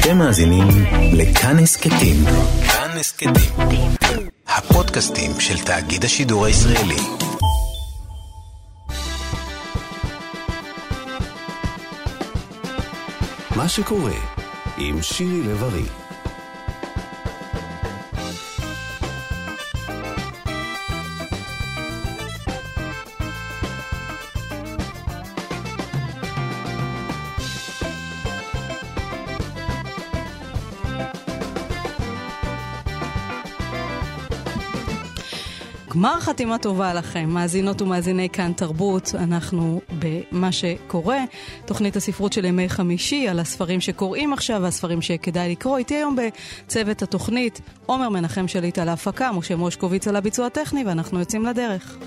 אתם מאזינים לכאן הסכתים. כאן הסכתים. הפודקאסטים של תאגיד השידור הישראלי. מה שקורה עם שירי לב-ארי גמר חתימה טובה לכם, מאזינות ומאזיני כאן תרבות. אנחנו במה שקורה, תוכנית הספרות של ימי חמישי, על הספרים שקוראים עכשיו והספרים שכדאי לקרוא. איתי היום בצוות התוכנית עומר מנחם שליט על ההפקה, משה מושקוביץ על הביצוע הטכני, ואנחנו יוצאים לדרך.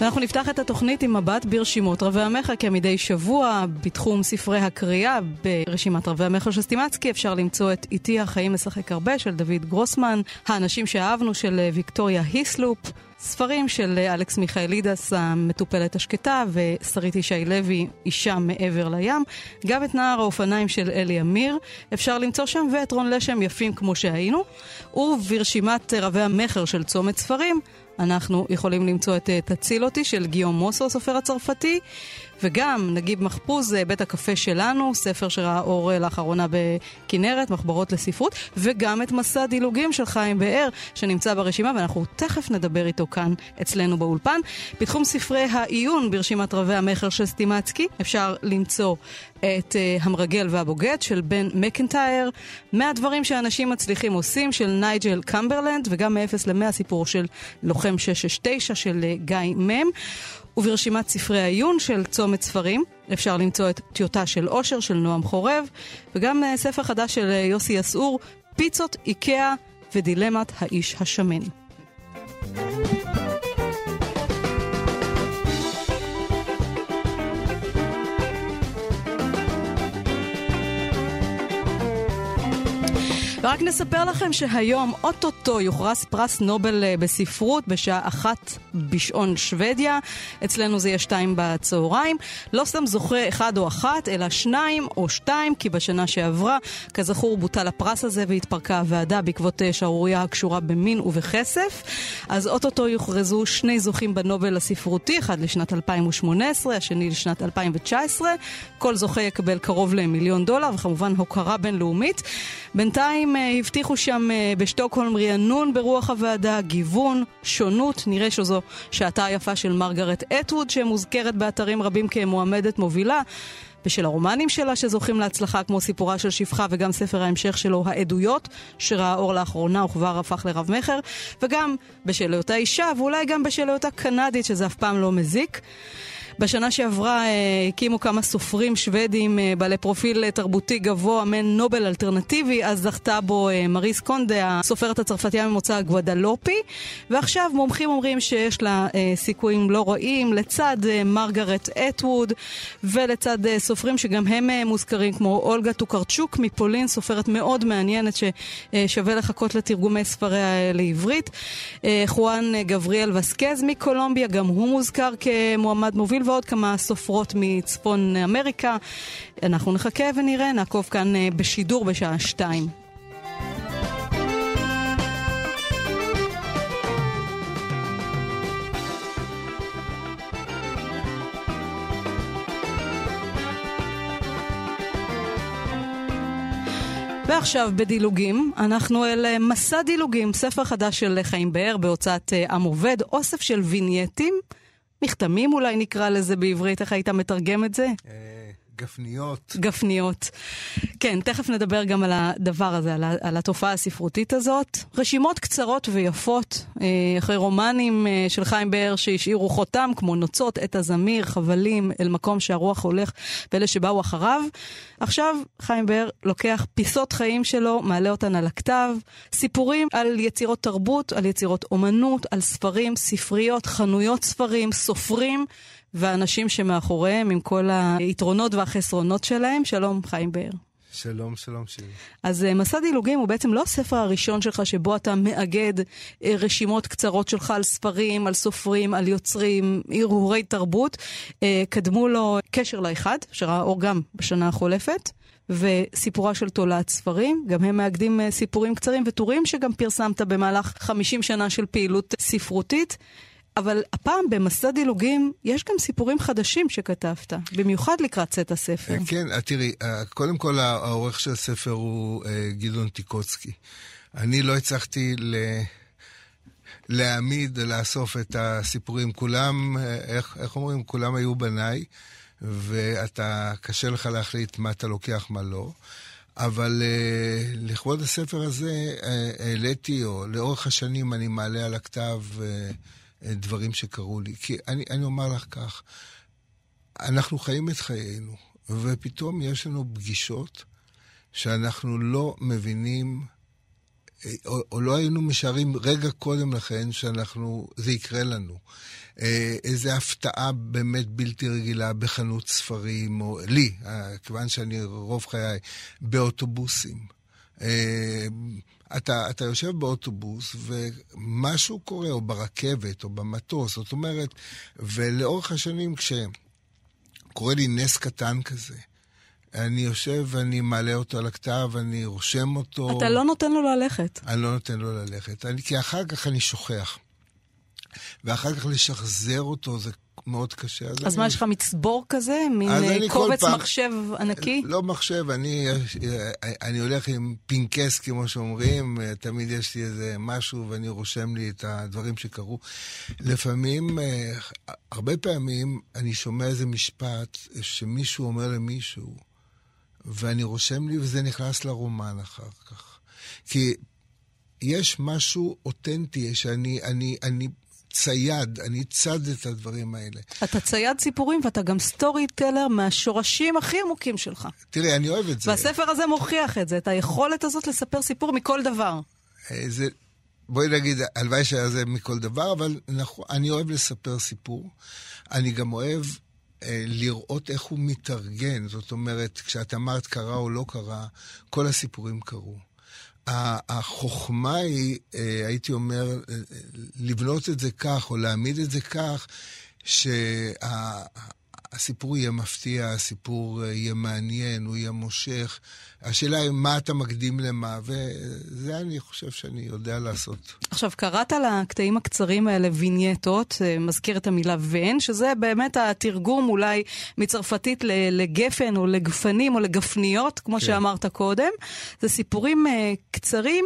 ואנחנו נפתח את התוכנית עם מבט ברשימות רבי המכר, כמדי שבוע בתחום ספרי הקריאה ברשימת רבי המכר של סטימצקי אפשר למצוא את איתי החיים משחק הרבה של דוד גרוסמן, האנשים שאהבנו של ויקטוריה היסלופ, ספרים של אלכס מיכאלידס, המטופלת השקטה, ושרית ישי לוי, אישה מעבר לים. גם את נער האופניים של אלי אמיר אפשר למצוא שם, ואת רון לשם יפים כמו שהיינו. וברשימת רבי המכר של צומת ספרים, אנחנו יכולים למצוא את אה, תציל אותי של גיאו מוסו, הסופר הצרפתי, וגם נגיב מחפוז, אה, בית הקפה שלנו, ספר שראה אור אה, לאחרונה בכנרת, מחברות לספרות, וגם את מסע דילוגים של חיים באר, שנמצא ברשימה, ואנחנו תכף נדבר איתו כאן אצלנו באולפן. בתחום ספרי העיון ברשימת רבי המכר של סטימצקי, אפשר למצוא את המרגל והבוגד של בן מקנטייר, מהדברים שאנשים מצליחים עושים של נייג'ל קמברלנד, וגם מ-0 ל-100 סיפור של לוחם 669 של uh, גיא מם. וברשימת ספרי העיון של צומת ספרים אפשר למצוא את טיוטה של אושר של נועם חורב, וגם uh, ספר חדש של uh, יוסי יסעור, פיצות, איקאה ודילמת האיש השמן. ורק נספר לכם שהיום אוטוטו יוכרס פרס נובל אה, בספרות בשעה אחת בשעון שוודיה. אצלנו זה יהיה שתיים בצהריים. לא סתם זוכה אחד או אחת, אלא שניים או שתיים, כי בשנה שעברה, כזכור, בוטל הפרס הזה והתפרקה הוועדה בעקבות אה, שערורייה הקשורה במין ובכסף. אז אוטוטו יוכרזו שני זוכים בנובל הספרותי, אחד לשנת 2018, השני לשנת 2019. כל זוכה יקבל קרוב למיליון דולר, וכמובן הוקרה בינלאומית. בינתיים אה, הבטיחו שם אה, בשטוקהולם רענון ברוח הוועדה, גיוון, שונות, נראה שזו שעתה היפה של מרגרט אטווד שמוזכרת באתרים רבים כמועמדת מובילה. בשל הרומנים שלה שזוכים להצלחה כמו סיפורה של שפחה וגם ספר ההמשך שלו, העדויות, שראה אור לאחרונה וכבר הפך לרב מכר, וגם בשל היותה אישה ואולי גם בשל היותה קנדית שזה אף פעם לא מזיק. בשנה שעברה אה, הקימו כמה סופרים שוודים אה, בעלי פרופיל אה, תרבותי גבוה, מעין נובל אלטרנטיבי, אז זכתה בו מריס קונדה, הסופרת הצרפתייה ממוצא גוודלופי, ועכשיו מומחים אומרים שיש לה סיכויים לא רעים, לצד מרגרט אטווד, ולצד סופרים שגם הם מוזכרים, כמו אולגה טוקרצ'וק מפולין, סופרת מאוד מעניינת ששווה לחכות לתרגומי ספריה לעברית. חואן גבריאל וסקז מקולומביה, גם הוא מוזכר כמועמד מוביל. ועוד כמה סופרות מצפון אמריקה. אנחנו נחכה ונראה, נעקוב כאן אה, בשידור בשעה שתיים. ועכשיו בדילוגים, אנחנו אל אה, מסע דילוגים, ספר חדש של חיים באר בהוצאת אה, עם עובד, אוסף של וינייטים מכתמים אולי נקרא לזה בעברית, איך היית מתרגם את זה? גפניות. גפניות. כן, תכף נדבר גם על הדבר הזה, על, על התופעה הספרותית הזאת. רשימות קצרות ויפות, אה, אחרי רומנים אה, של חיים באר שהשאירו חותם, כמו נוצות, עת הזמיר, חבלים, אל מקום שהרוח הולך, ואלה שבאו אחריו. עכשיו חיים באר לוקח פיסות חיים שלו, מעלה אותן על הכתב, סיפורים על יצירות תרבות, על יצירות אומנות, על ספרים, ספריות, חנויות ספרים, סופרים. והאנשים שמאחוריהם עם כל היתרונות והחסרונות שלהם. שלום, חיים באר. שלום, שלום שירי. אז אה, מסע דילוגים הוא בעצם לא הספר הראשון שלך שבו אתה מאגד אה, רשימות קצרות שלך על ספרים, על סופרים, על יוצרים, הרהורי תרבות. אה, קדמו לו קשר לאחד, שראה אור גם בשנה החולפת. וסיפורה של תולעת ספרים. גם הם מאגדים סיפורים קצרים וטורים שגם פרסמת במהלך 50 שנה של פעילות ספרותית. אבל הפעם במסע דילוגים יש גם סיפורים חדשים שכתבת, במיוחד לקראת צאת הספר. כן, אה, תראי, אה, קודם כל העורך של הספר הוא אה, גדעון טיקוצקי. אני לא הצלחתי ל... להעמיד, לאסוף את הסיפורים. כולם, איך, איך אומרים? כולם היו בניי, ואתה, קשה לך להחליט מה אתה לוקח, מה לא. אבל uh, לכבוד הספר הזה העליתי, uh, או לאורך השנים אני מעלה על הכתב uh, דברים שקרו לי. כי אני, אני אומר לך כך, אנחנו חיים את חיינו, ופתאום יש לנו פגישות שאנחנו לא מבינים, או, או לא היינו משערים רגע קודם לכן שאנחנו, זה יקרה לנו. אה, איזו הפתעה באמת בלתי רגילה בחנות ספרים, או לי, אה, כיוון שאני רוב חיי, באוטובוסים. אה, אתה, אתה יושב באוטובוס ומשהו קורה, או ברכבת, או במטוס, זאת אומרת, ולאורך השנים כשקורה לי נס קטן כזה, אני יושב ואני מעלה אותו על הכתב, אני רושם אותו. אתה לא נותן לו ללכת. אני לא נותן לו ללכת, אני, כי אחר כך אני שוכח. ואחר כך לשחזר אותו זה מאוד קשה. אז, אז מה, יש לך מצבור כזה? מין אה, קובץ פעם, מחשב ענקי? לא מחשב, אני, אני הולך עם פינקס, כמו שאומרים, תמיד יש לי איזה משהו ואני רושם לי את הדברים שקרו. לפעמים, אה, הרבה פעמים אני שומע איזה משפט שמישהו אומר למישהו, ואני רושם לי וזה נכנס לרומן אחר כך. כי יש משהו אותנטי שאני אני, אני צייד, אני צד את הדברים האלה. אתה צייד סיפורים ואתה גם סטורי טלר מהשורשים הכי עמוקים שלך. תראי, אני אוהב את זה. והספר הזה מוכיח את זה, את היכולת הזאת לספר סיפור מכל דבר. אה, זה, בואי נגיד, הלוואי שהיה זה מכל דבר, אבל נכון, אני אוהב לספר סיפור. אני גם אוהב אה, לראות איך הוא מתארגן. זאת אומרת, כשאת אמרת קרה או לא קרה, כל הסיפורים קרו. החוכמה היא, אה, הייתי אומר, אה, לבנות את זה כך, או להעמיד את זה כך, שהסיפור יהיה מפתיע, הסיפור אה, יהיה מעניין, הוא יהיה מושך. השאלה היא מה אתה מקדים למה, וזה אני חושב שאני יודע לעשות. עכשיו, קראת לקטעים הקצרים האלה וינייטות, מזכיר את המילה ון, שזה באמת התרגום אולי מצרפתית לגפן או לגפנים או לגפניות, כמו כן. שאמרת קודם. זה סיפורים קצרים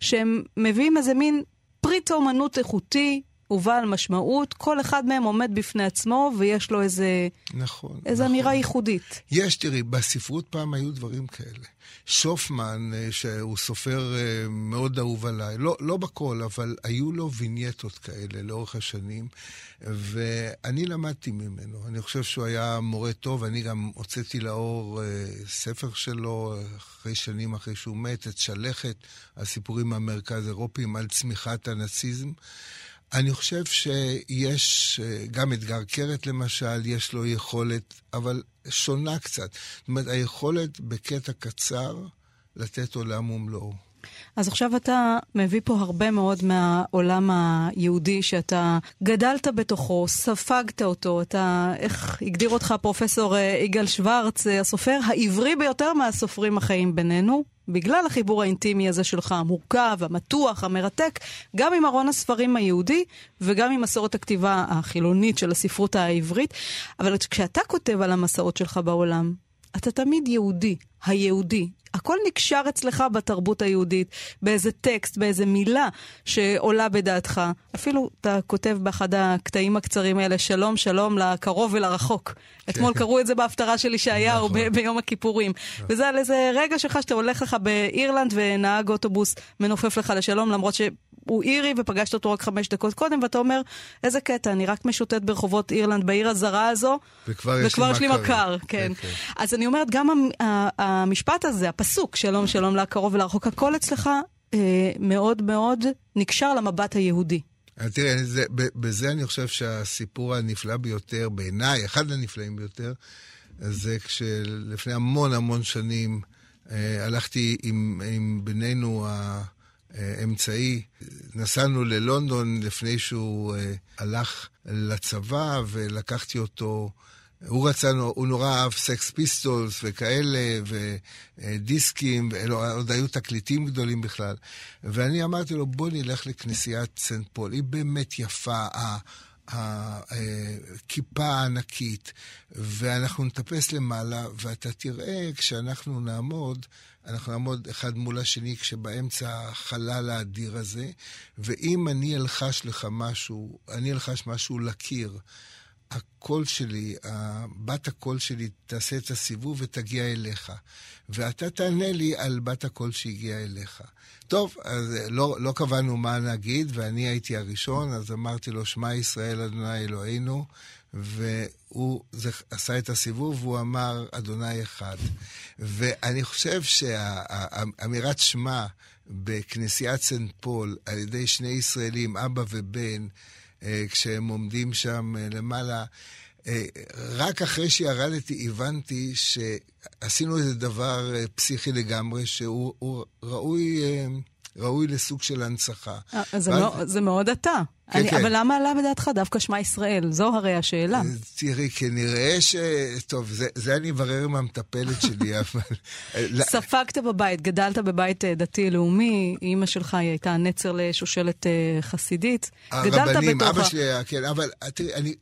שהם מביאים איזה מין פריט אומנות איכותי, ובעל משמעות, כל אחד מהם עומד בפני עצמו ויש לו איזה... נכון. איזו נכון. אמירה ייחודית. יש, תראי, בספרות פעם היו דברים כאלה. שופמן, אה, שהוא סופר אה, מאוד אהוב עליי, לא, לא בכל, אבל היו לו וינייטות כאלה לאורך השנים, ואני למדתי ממנו. אני חושב שהוא היה מורה טוב, אני גם הוצאתי לאור אה, ספר שלו אחרי שנים אחרי שהוא מת, את שלכת, הסיפורים מהמרכז אירופיים על צמיחת הנאציזם. אני חושב שיש, אה, גם אתגר קרת למשל, יש לו יכולת, אבל שונה קצת. זאת אומרת, היכולת בקטע קצר לתת עולם ומלואו. אז עכשיו אתה מביא פה הרבה מאוד מהעולם היהודי שאתה גדלת בתוכו, ספגת אותו, אתה, איך הגדיר אותך פרופסור אה, יגאל שוורץ, אה, הסופר העברי ביותר מהסופרים החיים בינינו, בגלל החיבור האינטימי הזה שלך, המורכב, המתוח, המרתק, גם עם ארון הספרים היהודי וגם עם מסורת הכתיבה החילונית של הספרות העברית. אבל כשאתה כותב על המסעות שלך בעולם, אתה תמיד יהודי, היהודי. הכל נקשר אצלך בתרבות היהודית, באיזה טקסט, באיזה מילה שעולה בדעתך. אפילו אתה כותב באחד הקטעים הקצרים האלה, שלום, שלום לקרוב ולרחוק. כן. אתמול קראו את זה בהפטרה של ישעיהו נכון. ביום הכיפורים. נכון. וזה על איזה רגע שלך שאתה הולך לך באירלנד ונהג אוטובוס מנופף לך לשלום, למרות ש... הוא אירי ופגשת אותו רק חמש דקות קודם, ואתה אומר, איזה קטע, אני רק משוטט ברחובות אירלנד, בעיר הזרה הזו, וכבר, וכבר יש לי מכר. כן. כן. אז אני אומרת, גם המשפט הזה, הפסוק, שלום שלום לקרוב ולרחוק, הכל אצלך אה, מאוד מאוד נקשר למבט היהודי. אה, תראה, זה, בזה אני חושב שהסיפור הנפלא ביותר, בעיניי, אחד הנפלאים ביותר, זה כשלפני המון המון שנים אה, הלכתי עם, עם בנינו האמצעי, נסענו ללונדון לפני שהוא אה, הלך לצבא, ולקחתי אותו הוא רצה, הוא נורא אהב סקס פיסטולס וכאלה, ודיסקים, עוד היו תקליטים גדולים בכלל. ואני אמרתי לו, בוא נלך לכנסיית סנט פול, היא באמת יפה. הכיפה הענקית, ואנחנו נטפס למעלה, ואתה תראה, כשאנחנו נעמוד, אנחנו נעמוד אחד מול השני כשבאמצע החלל האדיר הזה, ואם אני אלחש לך משהו, אני אלחש משהו לקיר, הקול שלי, בת הקול שלי תעשה את הסיבוב ותגיע אליך. ואתה תענה לי על בת הקול שהגיעה אליך. טוב, אז לא, לא קבענו מה נגיד, ואני הייתי הראשון, אז אמרתי לו, שמע ישראל, אדוני אלוהינו, והוא זה, עשה את הסיבוב, והוא אמר, אדוני אחד. ואני חושב שאמירת שמע בכנסיית סנט פול, על ידי שני ישראלים, אבא ובן, אה, כשהם עומדים שם אה, למעלה. אה, רק אחרי שירדתי הבנתי שעשינו איזה דבר פסיכי לגמרי, שהוא ראוי, ראוי לסוג של הנצחה. זה, ואז... לא, זה מאוד אתה. כן, אני, כן. אבל למה עלה בדעתך דווקא שמע ישראל? זו הרי השאלה. תראי, כנראה ש... טוב, זה, זה אני אברר עם המטפלת שלי, אבל... ספגת בבית, גדלת בבית דתי-לאומי, אימא שלך היא הייתה נצר לשושלת חסידית. הרבנים, אבא שלי היה, כן, אבל תראי, אני...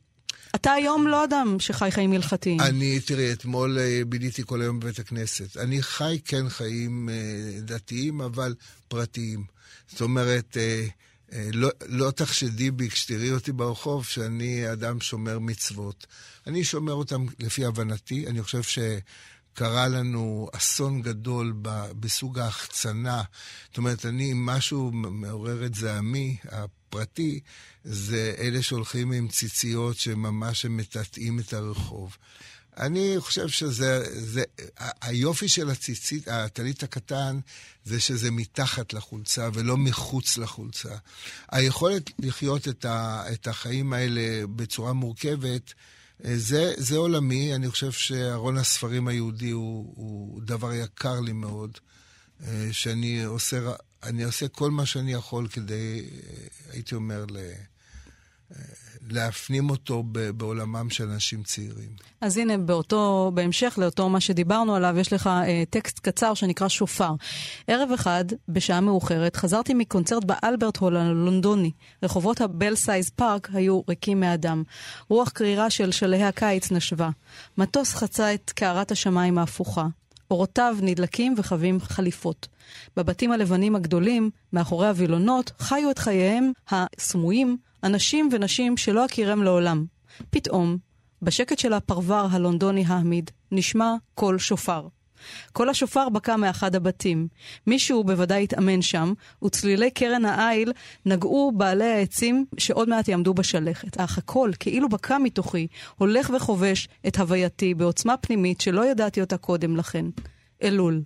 אתה היום לא אדם שחי חיים הלכתיים. אני, תראי, אתמול ביליתי כל היום בבית הכנסת. אני חי, כן, חיים דתיים, אבל פרטיים. זאת אומרת... אה, לא, לא תחשדי בי כשתראי אותי ברחוב שאני אדם שומר מצוות. אני שומר אותם לפי הבנתי. אני חושב שקרה לנו אסון גדול בסוג ההחצנה. זאת אומרת, אני, משהו מעורר את זעמי, הפרטי, זה אלה שהולכים עם ציציות שממש מטאטאים את הרחוב. אני חושב שזה, זה, היופי של הציצית, הטלית הקטן, זה שזה מתחת לחולצה ולא מחוץ לחולצה. היכולת לחיות את, ה, את החיים האלה בצורה מורכבת, זה, זה עולמי. אני חושב שארון הספרים היהודי הוא, הוא דבר יקר לי מאוד, שאני עושה, אני עושה כל מה שאני יכול כדי, הייתי אומר, ל... להפנים אותו בעולמם של אנשים צעירים. אז הנה, באותו, בהמשך לאותו מה שדיברנו עליו, יש לך אה, טקסט קצר שנקרא שופר. ערב אחד, בשעה מאוחרת, חזרתי מקונצרט באלברט הול הלונדוני. רחובות הבלסייז פארק היו ריקים מאדם. רוח קרירה של שלהי הקיץ נשבה. מטוס חצה את קערת השמיים ההפוכה. אורותיו נדלקים וכבים חליפות. בבתים הלבנים הגדולים, מאחורי הווילונות, חיו את חייהם הסמויים אנשים ונשים שלא אכירם לעולם. פתאום, בשקט של הפרבר הלונדוני האמיד, נשמע קול שופר. קול השופר בקע מאחד הבתים. מישהו בוודאי התאמן שם, וצלילי קרן האיל נגעו בעלי העצים שעוד מעט יעמדו בשלכת. אך הקול, כאילו בקע מתוכי, הולך וכובש את הווייתי בעוצמה פנימית שלא ידעתי אותה קודם לכן. אלול.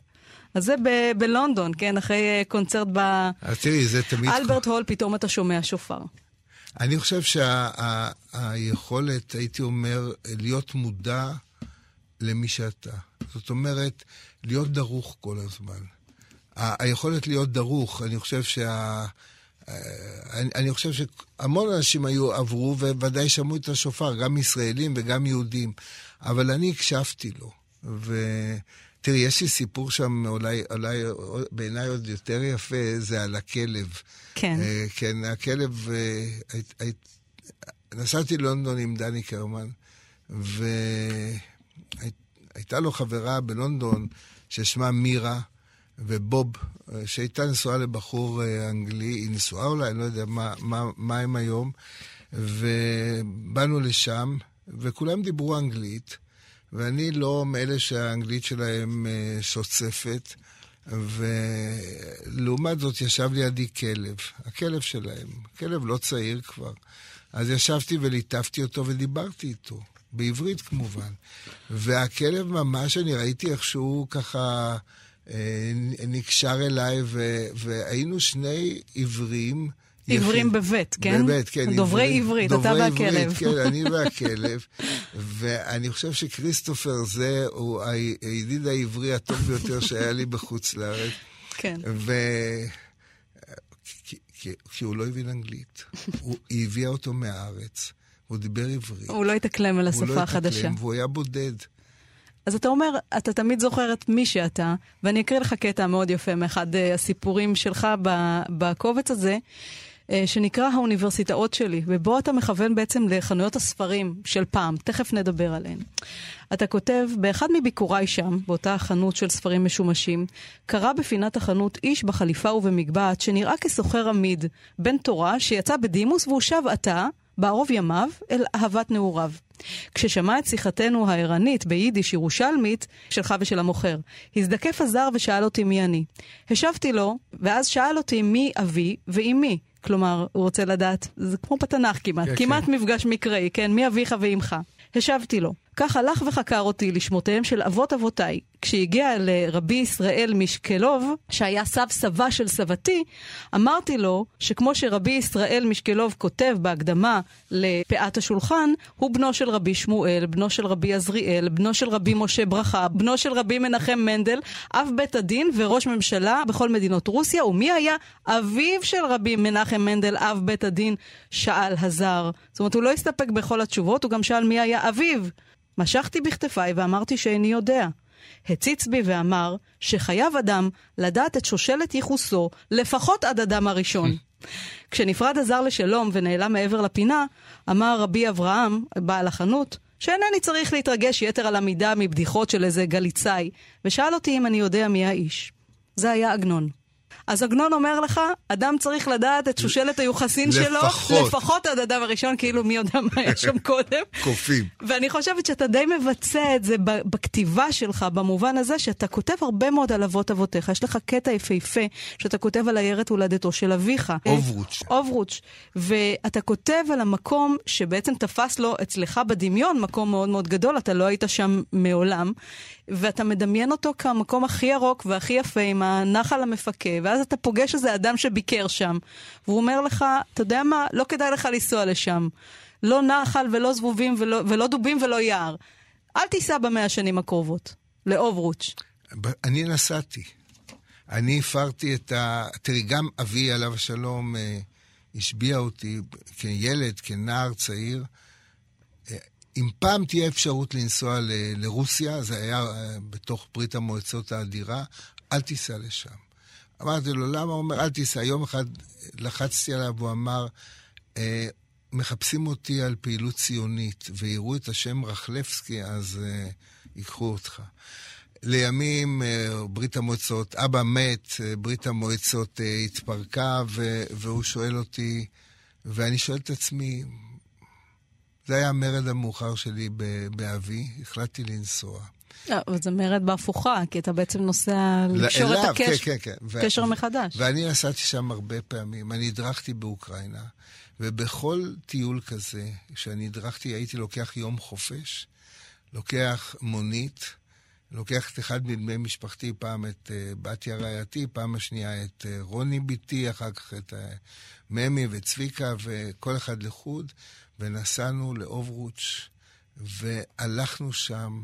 אז זה ב- בלונדון, כן? אחרי אה, קונצרט באלברט הול, פתאום אתה שומע שופר. אני חושב שהיכולת, שה, הייתי אומר, להיות מודע למי שאתה. זאת אומרת, להיות דרוך כל הזמן. היכולת להיות דרוך, אני חושב שה... אני, אני חושב שהמון אנשים היו, עברו, וודאי שמעו את השופר, גם ישראלים וגם יהודים, אבל אני הקשבתי לו. ו... תראי, יש לי סיפור שם, אולי, אולי בעיניי עוד יותר יפה, זה על הכלב. כן. Uh, כן, הכלב... Uh, הי, הי, נסעתי ללונדון עם דני קרמן, והייתה לו חברה בלונדון ששמה מירה, ובוב, אה, שהייתה נשואה לבחור אנגלי, היא נשואה אולי, אני לא יודע מה, מה, מה הם היום, ובאנו לשם, וכולם דיברו אנגלית. ואני לא מאלה שהאנגלית שלהם אה, שוצפת, ולעומת זאת ישב לידי כלב, הכלב שלהם, כלב לא צעיר כבר. אז ישבתי וליטפתי אותו ודיברתי איתו, בעברית כמובן. והכלב ממש, אני ראיתי איך שהוא ככה אה, נקשר אליי, ו, והיינו שני עיוורים עיוורים בבית, כן? בבית, כן. דוברי עברית, עברית אתה והכלב. דוברי עברית, כן, אני והכלב. ואני חושב שכריסטופר זה הוא הידיד העברי הטוב ביותר שהיה לי בחוץ לארץ. כן. ו... כי, כי, כי הוא לא הבין אנגלית. הוא, היא הביאה אותו מהארץ, הוא דיבר עברית. הוא לא התאקלם על השפה החדשה. הוא לא התאקלם, והוא היה בודד. אז אתה אומר, אתה תמיד זוכר את מי שאתה, ואני אקריא לך קטע מאוד יפה מאחד uh, הסיפורים שלך בקובץ הזה, uh, שנקרא האוניברסיטאות שלי, ובו אתה מכוון בעצם לחנויות הספרים של פעם, תכף נדבר עליהן. אתה כותב, באחד מביקוריי שם, באותה חנות של ספרים משומשים, קרא בפינת החנות איש בחליפה ובמגבעת שנראה כסוחר עמיד, בן תורה שיצא בדימוס והוא שב עתה, בערוב ימיו, אל אהבת נעוריו. כששמע את שיחתנו הערנית ביידיש ירושלמית שלך ושל המוכר, הזדקף הזר ושאל אותי מי אני. השבתי לו, ואז שאל אותי מי אבי ועם מי. כלומר, הוא רוצה לדעת, זה כמו בתנ"ך כמעט, כן, כמעט כן. מפגש מקראי, כן? מי אביך ואימך. השבתי לו, כך הלך וחקר אותי לשמותיהם של אבות אבותיי. כשהגיע לרבי ישראל משקלוב, שהיה סב סבה של סבתי, אמרתי לו שכמו שרבי ישראל משקלוב כותב בהקדמה לפאת השולחן, הוא בנו של רבי שמואל, בנו של רבי עזריאל, בנו של רבי משה ברכה, בנו של רבי מנחם מנדל, אב בית הדין וראש ממשלה בכל מדינות רוסיה, ומי היה אביו של רבי מנחם מנדל, אב בית הדין, שאל הזר. זאת אומרת, הוא לא הסתפק בכל התשובות, הוא גם שאל מי היה אביו. משכתי בכתפיי ואמרתי שאיני יודע. הציץ בי ואמר שחייב אדם לדעת את שושלת ייחוסו לפחות עד אדם הראשון. כשנפרד הזר לשלום ונעלם מעבר לפינה, אמר רבי אברהם, בעל החנות, שאינני צריך להתרגש יתר על המידה מבדיחות של איזה גליצאי, ושאל אותי אם אני יודע מי האיש. זה היה עגנון. אז עגנון אומר לך, אדם צריך לדעת את שושלת היוחסין שלו, לפחות עד אדם הראשון, כאילו מי יודע מה היה שם קודם. קופים. ואני חושבת שאתה די מבצע את זה בכתיבה שלך, במובן הזה שאתה כותב הרבה מאוד על אבות אבותיך. יש לך קטע יפהפה שאתה כותב על עיירת הולדתו של אביך. אוברוץ'. אוברוץ'. ואתה כותב על המקום שבעצם תפס לו אצלך בדמיון מקום מאוד מאוד גדול, אתה לא היית שם מעולם. ואתה מדמיין אותו כמקום הכי ירוק והכי יפה, עם הנחל המפקה, ואז אתה פוגש איזה אדם שביקר שם, והוא אומר לך, אתה יודע מה, לא כדאי לך לנסוע לשם. לא נחל ולא זבובים ולא, ולא דובים ולא יער. אל תיסע במאה השנים הקרובות, לאוברוץ'. אני נסעתי. אני הפרתי את ה... תראי, גם אבי, עליו השלום, אה, השביע אותי כילד, כנער צעיר. אם פעם תהיה אפשרות לנסוע ל- לרוסיה, זה היה אה, בתוך ברית המועצות האדירה, אל תיסע לשם. אמרתי לו, למה? הוא אומר, אל תיסע. יום אחד לחצתי עליו, הוא אמר, אה, מחפשים אותי על פעילות ציונית, ויראו את השם רחלבסקי, אז אה, ייקחו אותך. לימים אה, ברית המועצות, אבא מת, אה, ברית המועצות אה, התפרקה, ו- והוא שואל אותי, ואני שואל את עצמי, זה היה המרד המאוחר שלי באבי, החלטתי לנסוע. לא, אבל זה מרד בהפוכה, כי אתה בעצם נוסע לקשור את הקשר כן, כן, כן. קשר מחדש. ואני נסעתי שם הרבה פעמים. אני הדרכתי באוקראינה, ובכל טיול כזה, שאני הדרכתי, הייתי לוקח יום חופש, לוקח מונית, לוקח את אחד מבני משפחתי, פעם את uh, בתיה רעייתי, פעם השנייה את uh, רוני בתי, אחר כך את uh, ממי וצביקה, וכל אחד לחוד, ונסענו לאוברוץ', והלכנו שם,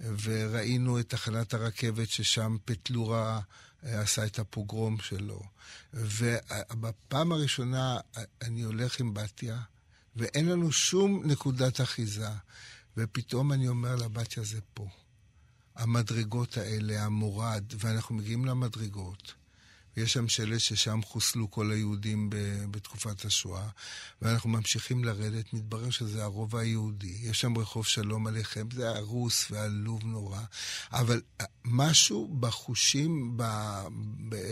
וראינו את תחנת הרכבת ששם פטלורה אה, עשה את הפוגרום שלו. ובפעם הראשונה אני הולך עם בתיה, ואין לנו שום נקודת אחיזה. ופתאום אני אומר לה, בתיה, זה פה. המדרגות האלה, המורד, ואנחנו מגיעים למדרגות. ויש שם שלט ששם חוסלו כל היהודים בתקופת השואה, ואנחנו ממשיכים לרדת, מתברר שזה הרובע היהודי. יש שם רחוב שלום עליכם, זה הרוס ועלוב נורא, אבל משהו בחושים,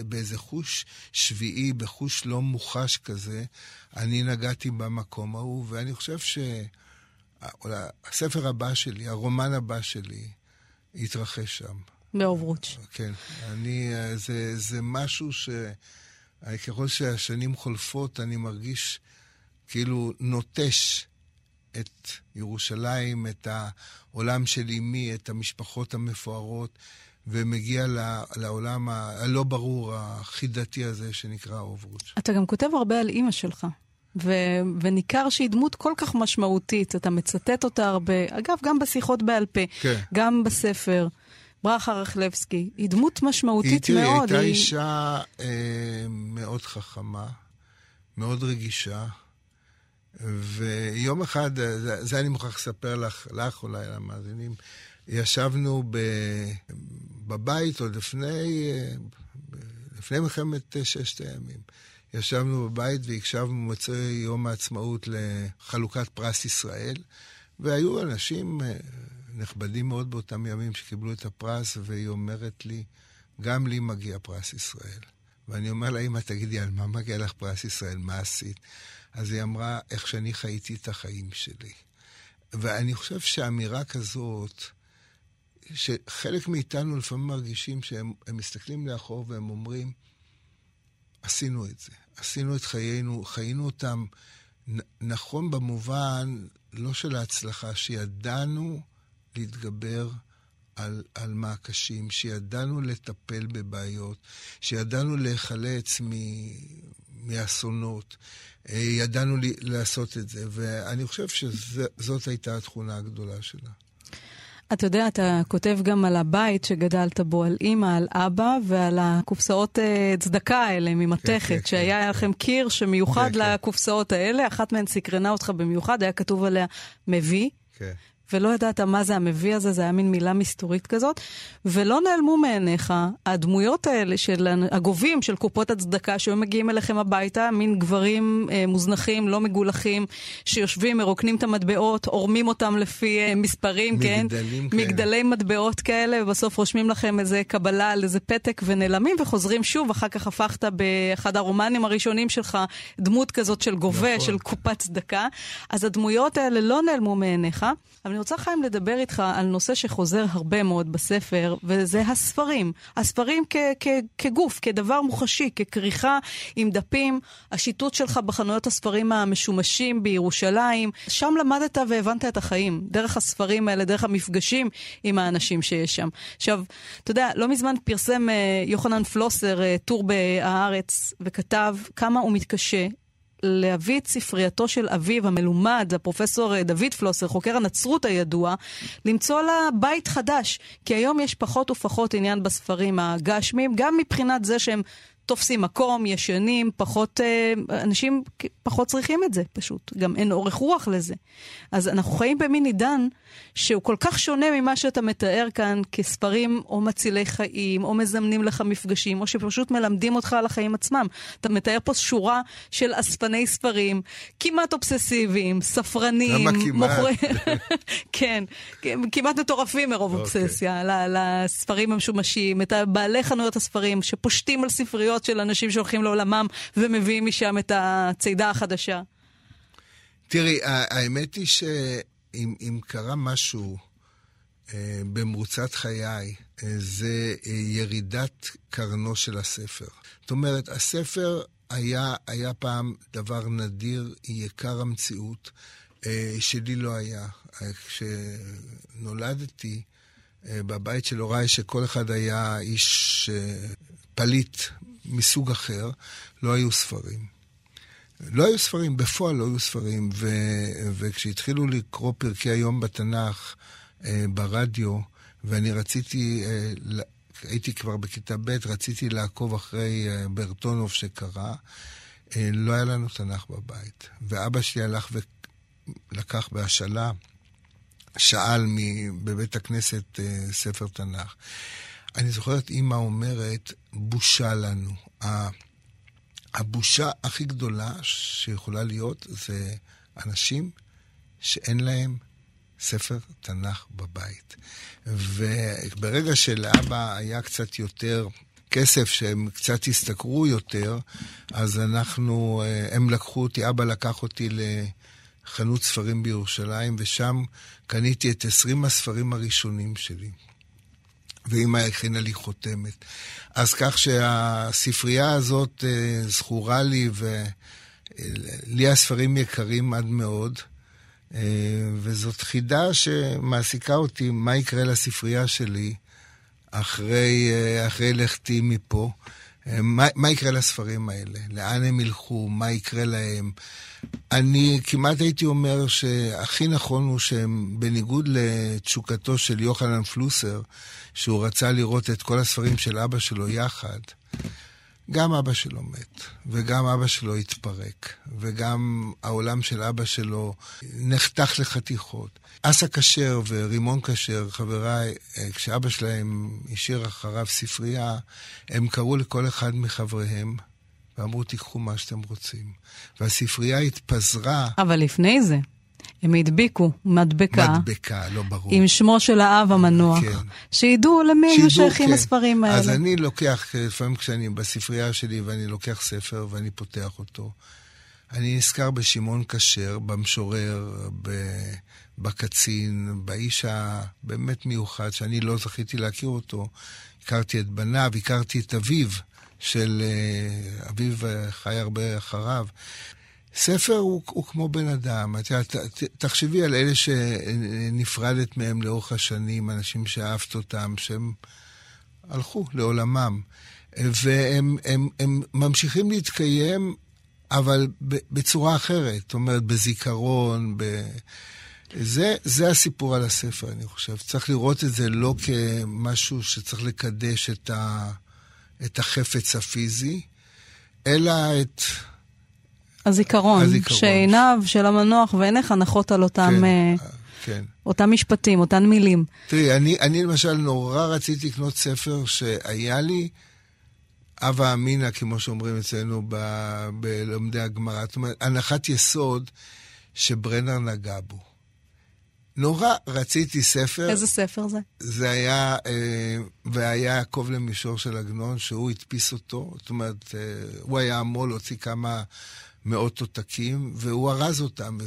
באיזה חוש שביעי, בחוש לא מוחש כזה, אני נגעתי במקום ההוא, ואני חושב שהספר הבא שלי, הרומן הבא שלי, יתרחש שם. באוברוץ'. כן, אני, זה, זה משהו ש... ככל שהשנים חולפות, אני מרגיש כאילו נוטש את ירושלים, את העולם של אמי, את המשפחות המפוארות, ומגיע לעולם הלא ברור, החידתי הזה שנקרא אוברוץ'. אתה גם כותב הרבה על אימא שלך. ו- וניכר שהיא דמות כל כך משמעותית, אתה מצטט אותה הרבה, אגב, גם בשיחות בעל פה, כן. גם בספר. ברכה רכלבסקי, היא דמות משמעותית היא, מאוד. היא הייתה היא... אישה אה, מאוד חכמה, מאוד רגישה, ויום אחד, זה, זה אני מוכרח לספר לך, לך אולי למאזינים, ישבנו ב, בבית עוד לפני, לפני מלחמת ששת הימים. ישבנו בבית והקשבנו מוצאי יום העצמאות לחלוקת פרס ישראל, והיו אנשים נכבדים מאוד באותם ימים שקיבלו את הפרס, והיא אומרת לי, גם לי מגיע פרס ישראל. ואני אומר לה, אמא, תגידי, על מה מגיע לך פרס ישראל? מה עשית? אז היא אמרה, איך שאני חייתי את החיים שלי. ואני חושב שאמירה כזאת, שחלק מאיתנו לפעמים מרגישים שהם מסתכלים לאחור והם אומרים, עשינו את זה. עשינו את חיינו, חיינו אותם נכון במובן, לא של ההצלחה, שידענו להתגבר על, על מה הקשים, שידענו לטפל בבעיות, שידענו להיחלץ מ, מאסונות, אה, ידענו לעשות את זה, ואני חושב שזאת הייתה התכונה הגדולה שלה. אתה יודע, אתה כותב גם על הבית שגדלת בו, על אימא, על אבא, ועל הקופסאות uh, צדקה האלה ממתכת, כן, כן, שהיה כן, לכם כן. קיר שמיוחד כן, לקופסאות האלה, אחת מהן סקרנה אותך במיוחד, היה כתוב עליה מביא. כן. ולא ידעת מה זה המביא הזה, זה היה מין מילה מסתורית כזאת, ולא נעלמו מעיניך הדמויות האלה של הגובים של קופות הצדקה שהיו מגיעים אליכם הביתה, מין גברים אה, מוזנחים, לא מגולחים, שיושבים, מרוקנים את המטבעות, עורמים אותם לפי אה, מספרים, מגדלים כן? כאלה. מגדלי מטבעות כאלה, ובסוף רושמים לכם איזה קבלה על איזה פתק ונעלמים וחוזרים שוב, אחר כך הפכת באחד הרומנים הראשונים שלך דמות כזאת של גובה, נכון. של קופת צדקה. אז הדמויות האלה לא נעלמו מעיניך. אבל אני רוצה, חיים, לדבר איתך על נושא שחוזר הרבה מאוד בספר, וזה הספרים. הספרים כגוף, כדבר מוחשי, ככריכה עם דפים. השיטוט שלך בחנויות הספרים המשומשים בירושלים. שם למדת והבנת את החיים, דרך הספרים האלה, דרך המפגשים עם האנשים שיש שם. עכשיו, אתה יודע, לא מזמן פרסם uh, יוחנן פלוסר uh, טור בהארץ, וכתב כמה הוא מתקשה להביא את ספרייתו של אביו המלומד, הפרופסור דוד פלוסר, חוקר הנצרות הידוע, למצוא לה בית חדש. כי היום יש פחות ופחות עניין בספרים הגשמיים, גם מבחינת זה שהם תופסים מקום, ישנים, פחות, אה, אנשים פחות צריכים את זה פשוט. גם אין אורך רוח לזה. אז אנחנו חיים במין עידן שהוא כל כך שונה ממה שאתה מתאר כאן כספרים או מצילי חיים, או מזמנים לך מפגשים, או שפשוט מלמדים אותך על החיים עצמם. אתה מתאר פה שורה של אספני ספרים, כמעט אובססיביים, ספרנים, מוכרים... כן, כמעט מטורפים מרוב okay. אוקיי. אובססיה, לספרים המשומשים, את בעלי חנויות הספרים שפושטים על ספריות של אנשים שהולכים לעולמם ומביאים משם את הצידה החדשה. תראי, האמת היא ש... אם, אם קרה משהו אה, במרוצת חיי, אה, זה אה, ירידת קרנו של הספר. זאת אומרת, הספר היה, היה פעם דבר נדיר, יקר המציאות, שלי לא היה. כשנולדתי בבית של הוריי, שכל אחד היה איש פליט מסוג אחר, לא היו ספרים. לא היו ספרים, בפועל לא היו ספרים, ו, וכשהתחילו לקרוא פרקי היום בתנ"ך אה, ברדיו, ואני רציתי, אה, הייתי כבר בכיתה ב', רציתי לעקוב אחרי אה, ברטונוב שקרא, אה, לא היה לנו תנ"ך בבית. ואבא שלי הלך ולקח בהשאלה, שאל בבית הכנסת אה, ספר תנ"ך. אני זוכר את אימא אומרת, בושה לנו. הבושה הכי גדולה שיכולה להיות זה אנשים שאין להם ספר תנ"ך בבית. וברגע שלאבא היה קצת יותר כסף, שהם קצת השתכרו יותר, אז אנחנו, אה, הם לקחו אותי, אבא לקח אותי לחנות ספרים בירושלים, ושם קניתי את 20 הספרים הראשונים שלי. ואימא הכינה לי חותמת. אז כך שהספרייה הזאת אה, זכורה לי, ולי הספרים יקרים עד מאוד. אה, וזאת חידה שמעסיקה אותי, מה יקרה לספרייה שלי אחרי, אה, אחרי לכתי מפה. אה, מה, מה יקרה לספרים האלה? לאן הם ילכו? מה יקרה להם? אני כמעט הייתי אומר שהכי נכון הוא שהם, בניגוד לתשוקתו של יוחנן פלוסר, שהוא רצה לראות את כל הספרים של אבא שלו יחד, גם אבא שלו מת, וגם אבא שלו התפרק, וגם העולם של אבא שלו נחתך לחתיכות. אסא כשר ורימון כשר, חבריי, אה, כשאבא שלהם השאיר אחריו ספרייה, הם קראו לכל אחד מחבריהם ואמרו, תיקחו מה שאתם רוצים. והספרייה התפזרה. אבל לפני זה, הם הדביקו מדבקה. מדבקה, לא ברור. עם שמו של האב המנוח. כן. שידעו למי היו שייכים כן. הספרים האלה. אז אני לוקח, לפעמים כשאני בספרייה שלי ואני לוקח ספר ואני פותח אותו, אני נזכר בשמעון כשר, במשורר, בקצין, באיש הבאמת מיוחד, שאני לא זכיתי להכיר אותו. הכרתי את בניו, הכרתי את אביו. של אה, אביו חי הרבה אחריו. ספר הוא, הוא כמו בן אדם. את יודעת, תחשבי על אלה שנפרדת מהם לאורך השנים, אנשים שאהבת אותם, שהם הלכו לעולמם. והם הם, הם ממשיכים להתקיים, אבל בצורה אחרת. זאת אומרת, בזיכרון, ב... זה, זה הסיפור על הספר, אני חושב. צריך לראות את זה לא כמשהו שצריך לקדש את, ה, את החפץ הפיזי, אלא את הזיכרון, הזיכרון. שעיניו של המנוח ועיניך נחות על אותם, כן, uh, כן. אותם משפטים, אותן מילים. תראי, אני, אני למשל נורא רציתי לקנות ספר שהיה לי הווה אמינא, כמו שאומרים אצלנו ב, בלומדי הגמרא. זאת אומרת, הנחת יסוד שברנר נגע בו. נורא רציתי ספר. איזה ספר זה? זה היה, אה, והיה יעקב למישור של עגנון, שהוא הדפיס אותו. זאת אומרת, אה, הוא היה אמור להוציא כמה מאות עותקים, והוא ארז אותם.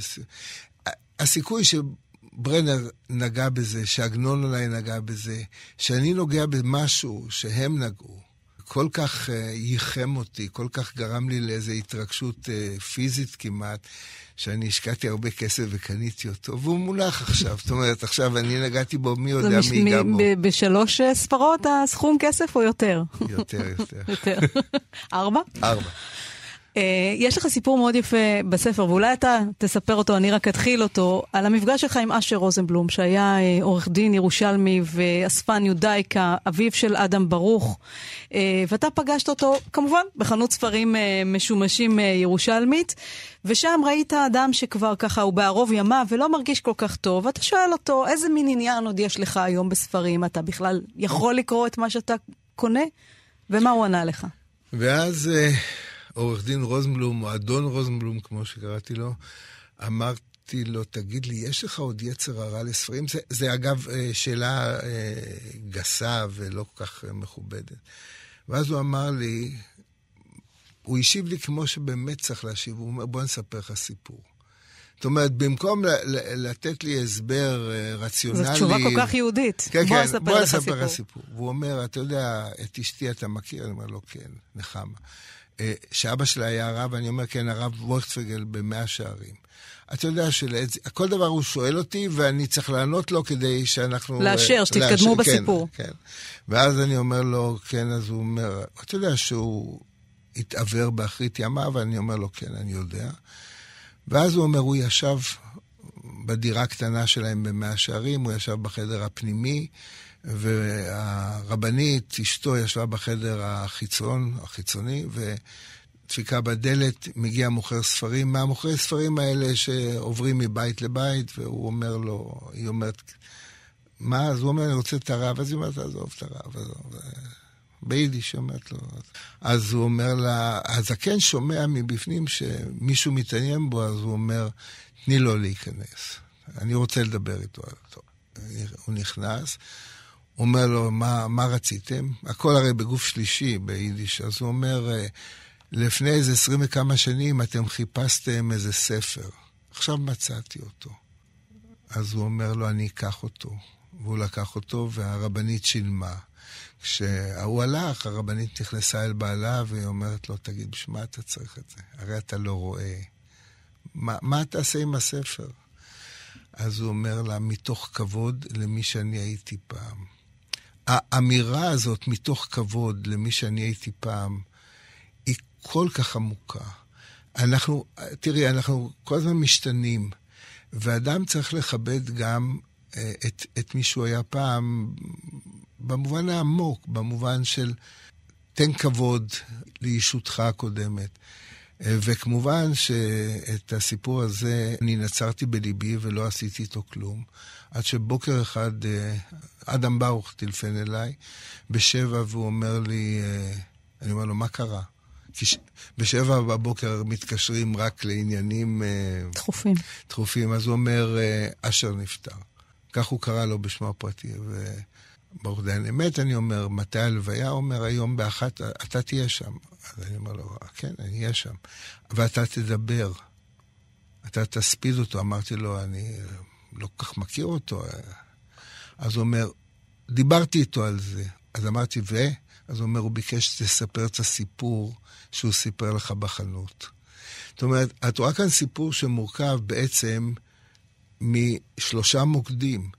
הסיכוי שברנר נגע בזה, שעגנון אולי נגע בזה, שאני נוגע במשהו שהם נגעו, כל כך ייחם אותי, כל כך גרם לי לאיזו התרגשות פיזית כמעט, שאני השקעתי הרבה כסף וקניתי אותו, והוא מונח עכשיו. זאת אומרת, עכשיו אני נגעתי בו, מי יודע מי ייגע בו. בשלוש אה, ספרות הסכום כסף או יותר? יותר, יותר. יותר. ארבע? ארבע. Uh, יש לך סיפור מאוד יפה בספר, ואולי אתה תספר אותו, אני רק אתחיל אותו, על המפגש שלך עם אשר רוזנבלום, שהיה uh, עורך דין ירושלמי ואספן יודאיקה, אביו של אדם ברוך, uh, ואתה פגשת אותו, כמובן, בחנות ספרים משומשים ירושלמית, ושם ראית אדם שכבר ככה הוא בערוב ימיו ולא מרגיש כל כך טוב, ואתה שואל אותו, איזה מין עניין עוד יש לך היום בספרים? אתה בכלל יכול לקרוא את מה שאתה קונה? ומה הוא ענה לך? ואז... Uh... עורך דין רוזנבלום, או אדון רוזנבלום, כמו שקראתי לו, אמרתי לו, תגיד לי, יש לך עוד יצר הרע לספרים? זה, זה אגב אה, שאלה אה, גסה ולא כל כך אה, מכובדת. ואז הוא אמר לי, הוא השיב לי כמו שבאמת צריך להשיב, הוא אומר, בוא נספר לך סיפור. זאת אומרת, במקום לתת לי הסבר רציונלי... זו תשובה כל כך יהודית. כן, בוא כן, אספר בוא לך סיפור. סיפור. והוא אומר, אתה יודע, את אשתי אתה מכיר? אני אומר לו, כן, נחמה. אה, שאבא שלה היה הרב, אני אומר, כן, הרב וורטפגל במאה שערים. אתה יודע שכל דבר הוא שואל אותי, ואני צריך לענות לו כדי שאנחנו... לאשר, שתתקדמו לאשר, כן, בסיפור. כן, כן. ואז אני אומר לו, כן, אז הוא אומר, אתה יודע שהוא התעוור באחרית ימיו, ואני אומר לו, כן, אני יודע. ואז הוא אומר, הוא ישב בדירה הקטנה שלהם במאה שערים, הוא ישב בחדר הפנימי, והרבנית, אשתו, ישבה בחדר החיצון, החיצוני, ודפיקה בדלת, מגיע מוכר ספרים, מהמוכרי ספרים האלה שעוברים מבית לבית, והוא אומר לו, היא אומרת, מה? אז הוא אומר, אני רוצה את הרב, אז היא אומרת, עזוב את הרב, עזוב. ביידיש, אומרת לו. אז הוא אומר לה, הזקן שומע מבפנים שמישהו מתעניין בו, אז הוא אומר, תני לו להיכנס. אני רוצה לדבר איתו. הוא נכנס, אומר לו, מה, מה רציתם? הכל הרי בגוף שלישי ביידיש. אז הוא אומר, אה, לפני איזה עשרים וכמה שנים אתם חיפשתם איזה ספר. עכשיו מצאתי אותו. אז הוא אומר לו, אני אקח אותו. והוא לקח אותו, והרבנית שילמה. כשהוא הלך, הרבנית נכנסה אל בעלה, והיא אומרת לו, תגיד, בשביל מה אתה צריך את זה? הרי אתה לא רואה. מה, מה תעשה עם הספר? אז הוא אומר לה, מתוך כבוד למי שאני הייתי פעם. האמירה הזאת מתוך כבוד למי שאני הייתי פעם, היא כל כך עמוקה. אנחנו, תראי, אנחנו כל הזמן משתנים, ואדם צריך לכבד גם אה, את, את מי שהוא היה פעם, במובן העמוק, במובן של תן כבוד לישותך הקודמת. אה, וכמובן שאת הסיפור הזה אני נצרתי בליבי ולא עשיתי איתו כלום. עד שבוקר אחד אה, אדם ברוך טלפן אליי בשבע והוא אומר לי, אני אומר לו, מה קרה? כי ש... בשבע בבוקר מתקשרים רק לעניינים... דחופים. דחופים. אז הוא אומר, אשר נפטר. כך הוא קרא לו בשמו הפרטי. וברוך דיין אמת, אני אומר, מתי הלוויה? הוא אומר, היום באחת, אתה תהיה שם. אז אני אומר לו, כן, אני אהיה שם. ואתה תדבר. אתה תספיד אותו. אמרתי לו, אני לא כל כך מכיר אותו. אז הוא אומר, דיברתי איתו על זה. אז אמרתי, ו? אז הוא אומר, הוא ביקש שתספר את הסיפור שהוא סיפר לך בחנות. זאת אומרת, את רואה כאן סיפור שמורכב בעצם משלושה מוקדים.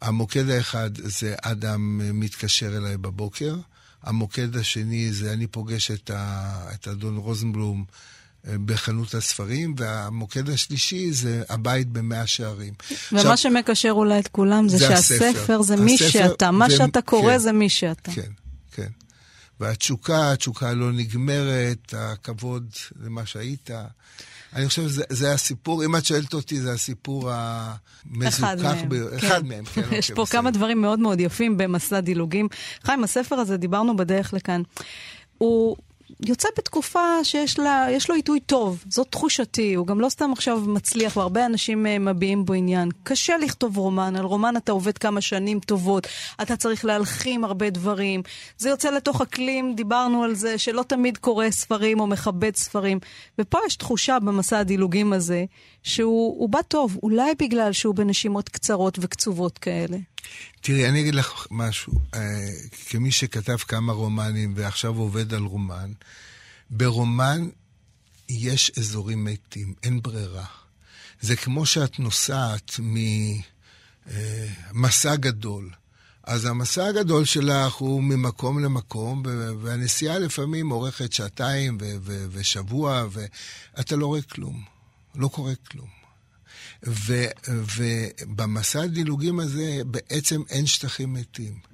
המוקד האחד זה אדם מתקשר אליי בבוקר, המוקד השני זה אני פוגש את, ה, את אדון רוזנבלום בחנות הספרים, והמוקד השלישי זה הבית במאה שערים. ומה עכשיו, שמקשר אולי את כולם זה, זה שהספר הספר, זה מי שאתה, מה ו... שאתה קורא כן, זה מי שאתה. כן, כן. והתשוקה, התשוקה לא נגמרת, הכבוד למה שהיית. אני חושב שזה הסיפור, אם את שואלת אותי, זה הסיפור המזוכח ביותר. אחד מהם, כן. יש אוקיי, פה כמה דברים מאוד מאוד יפים במסע דילוגים. חיים, הספר הזה, דיברנו בדרך לכאן. הוא יוצא בתקופה שיש לה, לו עיתוי טוב, זאת תחושתי, הוא גם לא סתם עכשיו מצליח, והרבה אנשים uh, מביעים בו עניין. קשה לכתוב רומן, על רומן אתה עובד כמה שנים טובות, אתה צריך להלחים הרבה דברים. זה יוצא לתוך אקלים, דיברנו על זה, שלא תמיד קורא ספרים או מכבד ספרים. ופה יש תחושה במסע הדילוגים הזה, שהוא בא טוב, אולי בגלל שהוא בנשימות קצרות וקצובות כאלה. תראי, אני אגיד לך משהו. אה, כמי שכתב כמה רומנים ועכשיו עובד על רומן, ברומן יש אזורים מתים, אין ברירה. זה כמו שאת נוסעת ממסע גדול. אז המסע הגדול שלך הוא ממקום למקום, והנסיעה לפעמים אורכת שעתיים ושבוע, ואתה לא רואה כלום. לא קורה כלום. ו, ובמסע הדילוגים הזה בעצם אין שטחים מתים.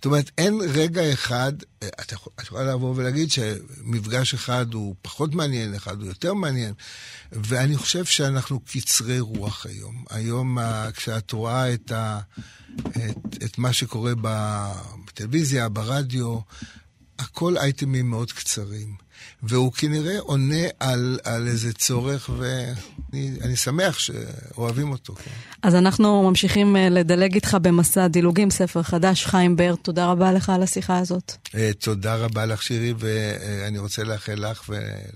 זאת אומרת, אין רגע אחד, את יכולה לבוא ולהגיד שמפגש אחד הוא פחות מעניין, אחד הוא יותר מעניין, ואני חושב שאנחנו קצרי רוח היום. היום, כשאת רואה את, ה, את, את מה שקורה בטלוויזיה, ברדיו, הכל אייטמים מאוד קצרים. והוא כנראה עונה על, על איזה צורך, ואני שמח שאוהבים אותו. כן. אז אנחנו ממשיכים אה, לדלג איתך במסע דילוגים, ספר חדש. חיים באר, תודה רבה לך על השיחה הזאת. אה, תודה רבה לך, שירי, ואני רוצה לאחל לך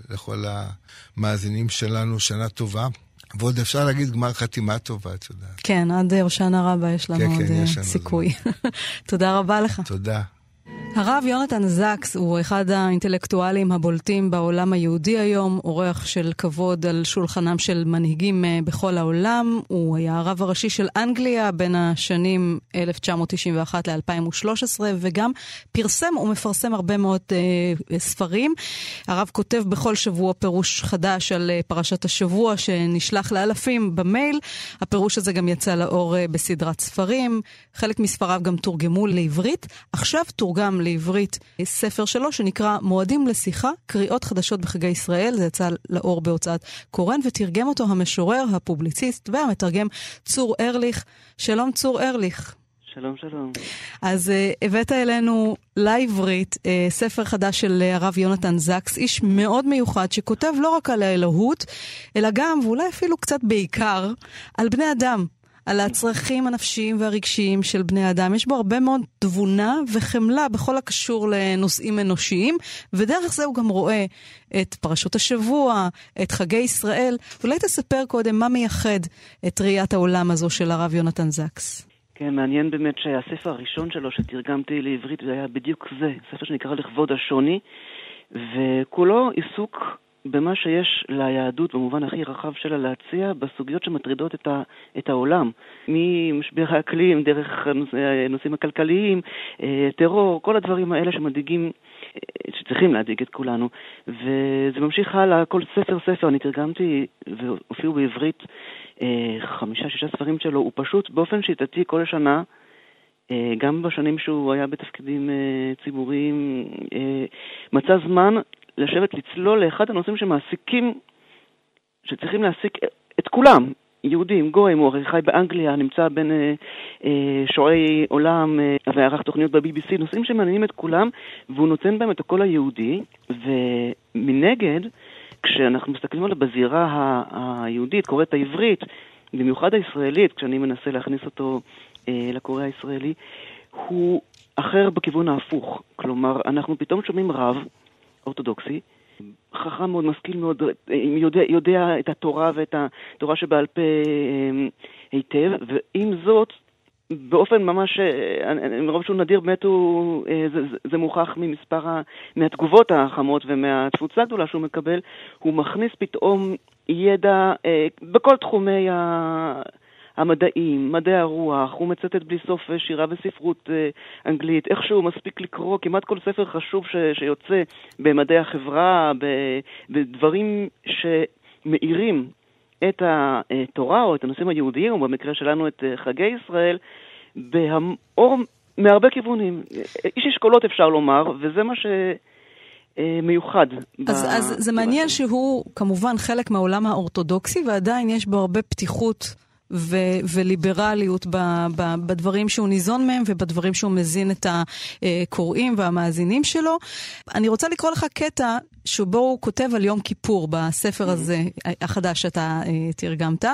ולכל המאזינים שלנו שנה טובה. ועוד אפשר להגיד גמר חתימה טובה, את יודעת. כן, עד הושענא רבה יש לנו כן, עוד כן, יש לנו סיכוי. תודה רבה לך. תודה. הרב יונתן זקס הוא אחד האינטלקטואלים הבולטים בעולם היהודי היום, אורח של כבוד על שולחנם של מנהיגים אה, בכל העולם. הוא היה הרב הראשי של אנגליה בין השנים 1991 ל-2013, וגם פרסם ומפרסם הרבה מאוד אה, ספרים. הרב כותב בכל שבוע פירוש חדש על אה, פרשת השבוע שנשלח לאלפים במייל. הפירוש הזה גם יצא לאור אה, בסדרת ספרים. חלק מספריו גם תורגמו לעברית. עכשיו תורגם לעברית ספר שלו שנקרא מועדים לשיחה, קריאות חדשות בחגי ישראל, זה יצא לאור בהוצאת קורן, ותרגם אותו המשורר, הפובליציסט והמתרגם צור ארליך. שלום צור ארליך. שלום, שלום. אז uh, הבאת אלינו לעברית uh, ספר חדש של uh, הרב יונתן זקס, איש מאוד מיוחד שכותב לא רק על האלוהות, אלא גם, ואולי אפילו קצת בעיקר, על בני אדם. על הצרכים הנפשיים והרגשיים של בני אדם. יש בו הרבה מאוד תבונה וחמלה בכל הקשור לנושאים אנושיים, ודרך זה הוא גם רואה את פרשות השבוע, את חגי ישראל. אולי תספר קודם מה מייחד את ראיית העולם הזו של הרב יונתן זקס. כן, מעניין באמת שהספר הראשון שלו שתרגמתי לעברית זה היה בדיוק זה, ספר שנקרא לכבוד השוני, וכולו עיסוק במה שיש ליהדות במובן הכי רחב שלה להציע בסוגיות שמטרידות את, ה, את העולם. ממשבר האקלים, דרך הנושאים הכלכליים, אה, טרור, כל הדברים האלה שמדאיגים, אה, שצריכים להדאיג את כולנו. וזה ממשיך הלאה, כל ספר ספר, אני תרגמתי והופיעו בעברית אה, חמישה-שישה ספרים שלו, הוא פשוט באופן שיטתי כל שנה גם בשנים שהוא היה בתפקידים ציבוריים, מצא זמן לשבת לצלול לאחד הנושאים שמעסיקים, שצריכים להעסיק את כולם, יהודים, גויים, הוא הרי חי באנגליה, נמצא בין אה, אה, שועי עולם אה, וערך תוכניות ב-BBC, נושאים שמעניינים את כולם, והוא נותן בהם את הקול היהודי, ומנגד, כשאנחנו מסתכלים עליו בזירה היהודית, קוראת העברית, במיוחד הישראלית, כשאני מנסה להכניס אותו אה, לקורא הישראלי, הוא אחר בכיוון ההפוך. כלומר, אנחנו פתאום שומעים רב, אורתודוקסי, חכם מאוד, משכיל מאוד, יודע, יודע את התורה ואת התורה שבעל פה אמ, היטב, ועם זאת, באופן ממש, אה, מרוב שהוא נדיר, באמת הוא, אה, זה, זה, מוכח ממספר, מהתגובות החמות ומהתפוצה הגדולה שהוא מקבל, הוא מכניס פתאום ידע אה, בכל תחומי ה... המדעים, מדעי הרוח, הוא מצטט בלי סוף אה, שירה וספרות אה, אנגלית, איכשהו מספיק לקרוא כמעט כל ספר חשוב ש, שיוצא במדעי החברה, בדברים שמאירים את התורה או את הנושאים היהודיים, או במקרה שלנו את אה, חגי ישראל, באור מהרבה כיוונים. איש אשכולות אפשר לומר, וזה מה ש... מיוחד. אז, ב... אז זה מעניין שהוא כמובן חלק מהעולם האורתודוקסי, ועדיין יש בו הרבה פתיחות ו- וליברליות ב- ב- בדברים שהוא ניזון מהם ובדברים שהוא מזין את הקוראים והמאזינים שלו. אני רוצה לקרוא לך קטע שבו הוא כותב על יום כיפור בספר הזה, החדש שאתה uh, תרגמת.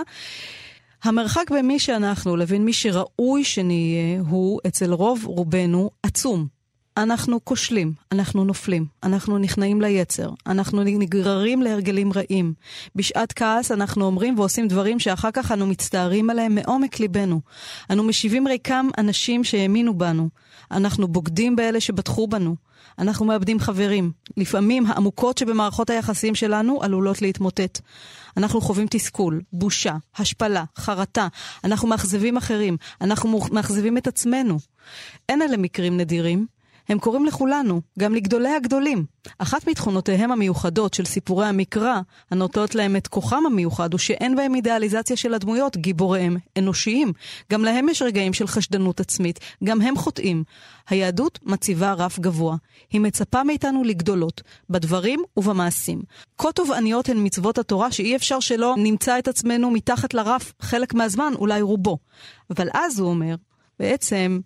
המרחק בין מי שאנחנו לבין מי שראוי שנהיה הוא אצל רוב רובנו עצום. אנחנו כושלים, אנחנו נופלים, אנחנו נכנעים ליצר, אנחנו נגררים להרגלים רעים. בשעת כעס אנחנו אומרים ועושים דברים שאחר כך אנו מצטערים עליהם מעומק ליבנו. אנו משיבים ריקם אנשים שהאמינו בנו. אנחנו בוגדים באלה שבטחו בנו. אנחנו מאבדים חברים. לפעמים העמוקות שבמערכות היחסים שלנו עלולות להתמוטט. אנחנו חווים תסכול, בושה, השפלה, חרטה. אנחנו מאכזבים אחרים. אנחנו מאכזבים את עצמנו. אין אלה מקרים נדירים. הם קוראים לכולנו, גם לגדולי הגדולים. אחת מתכונותיהם המיוחדות של סיפורי המקרא, הנוטות להם את כוחם המיוחד, הוא שאין בהם אידיאליזציה של הדמויות, גיבוריהם אנושיים. גם להם יש רגעים של חשדנות עצמית, גם הם חוטאים. היהדות מציבה רף גבוה. היא מצפה מאיתנו לגדולות, בדברים ובמעשים. כה תובעניות הן מצוות התורה שאי אפשר שלא נמצא את עצמנו מתחת לרף חלק מהזמן, אולי רובו. אבל אז הוא אומר, בעצם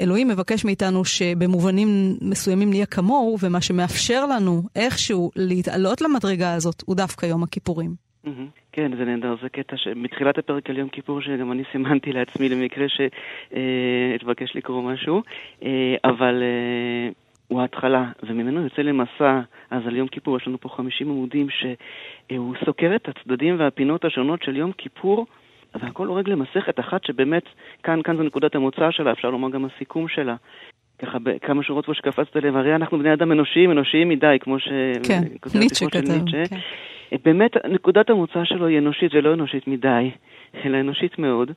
אלוהים מבקש מאיתנו שבמובנים מסוימים נהיה כמוהו, ומה שמאפשר לנו איכשהו להתעלות למדרגה הזאת הוא דווקא יום הכיפורים. כן, זה נהדר, זה קטע שמתחילת הפרק על יום כיפור, שגם אני סימנתי לעצמי למקרה שאתבקש לקרוא משהו, אה, אבל אה, הוא ההתחלה, וממנו יוצא למסע, אז על יום כיפור יש לנו פה 50 עמודים שהוא סוקר את הצדדים והפינות השונות של יום כיפור. והכל הורג למסכת אחת שבאמת, כאן, כאן זו נקודת המוצא שלה, אפשר לומר גם הסיכום שלה. ככה בכמה שורות פה שקפצת לב, הרי אנחנו בני אדם אנושיים, אנושיים מדי, כמו ש... כן, ניטשה כתב. כן. באמת, נקודת המוצא שלו היא אנושית ולא אנושית מדי, אלא אנושית מאוד.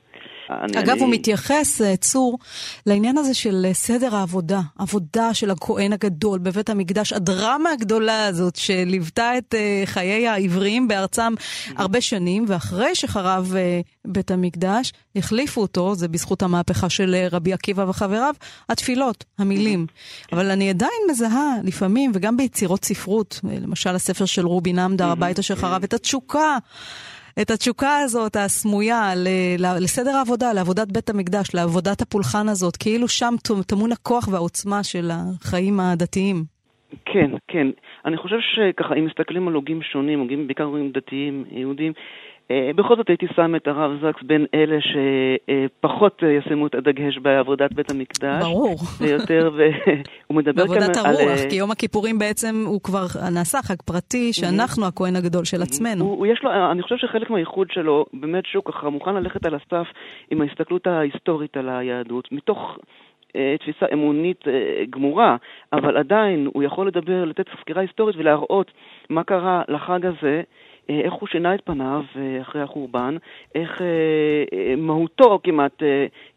אגב, אני... הוא מתייחס, אה, צור, לעניין הזה של אה, סדר העבודה, עבודה של הכהן הגדול בבית המקדש, הדרמה הגדולה הזאת שליוותה את uh, חיי העבריים בארצם הרבה שנים, ואחרי שחרב בית המקדש, החליפו אותו, זה בזכות המהפכה של רבי עקיבא וחבריו, התפילות, המילים. אבל אני עדיין מזהה לפעמים, וגם ביצירות ספרות, למשל הספר של רובי נמדר, הבית אשר חרב, את התשוקה. את התשוקה הזאת, הסמויה, לסדר העבודה, לעבודת בית המקדש, לעבודת הפולחן הזאת, כאילו שם טמון הכוח והעוצמה של החיים הדתיים. כן, כן. אני חושב שככה, אם מסתכלים על הוגים שונים, הוגים בעיקר הוגים דתיים, יהודים, בכל זאת הייתי שם את הרב זקס בין אלה שפחות ישימו את הדגש בעבודת בית המקדש. ברור. ויותר, והוא מדבר כאן על... בעבודת הרוח, כי יום הכיפורים בעצם הוא כבר נעשה חג פרטי, שאנחנו הכהן הגדול של עצמנו. הוא, יש לו, אני חושב שחלק מהייחוד שלו, באמת שהוא ככה מוכן ללכת על הסף עם ההסתכלות ההיסטורית על היהדות, מתוך אה, תפיסה אמונית אה, גמורה, אבל עדיין הוא יכול לדבר, לתת סקירה היסטורית ולהראות מה קרה לחג הזה, אה, איך הוא שינה את פניו אה, אחרי החורבן, איך אה, מהותו כמעט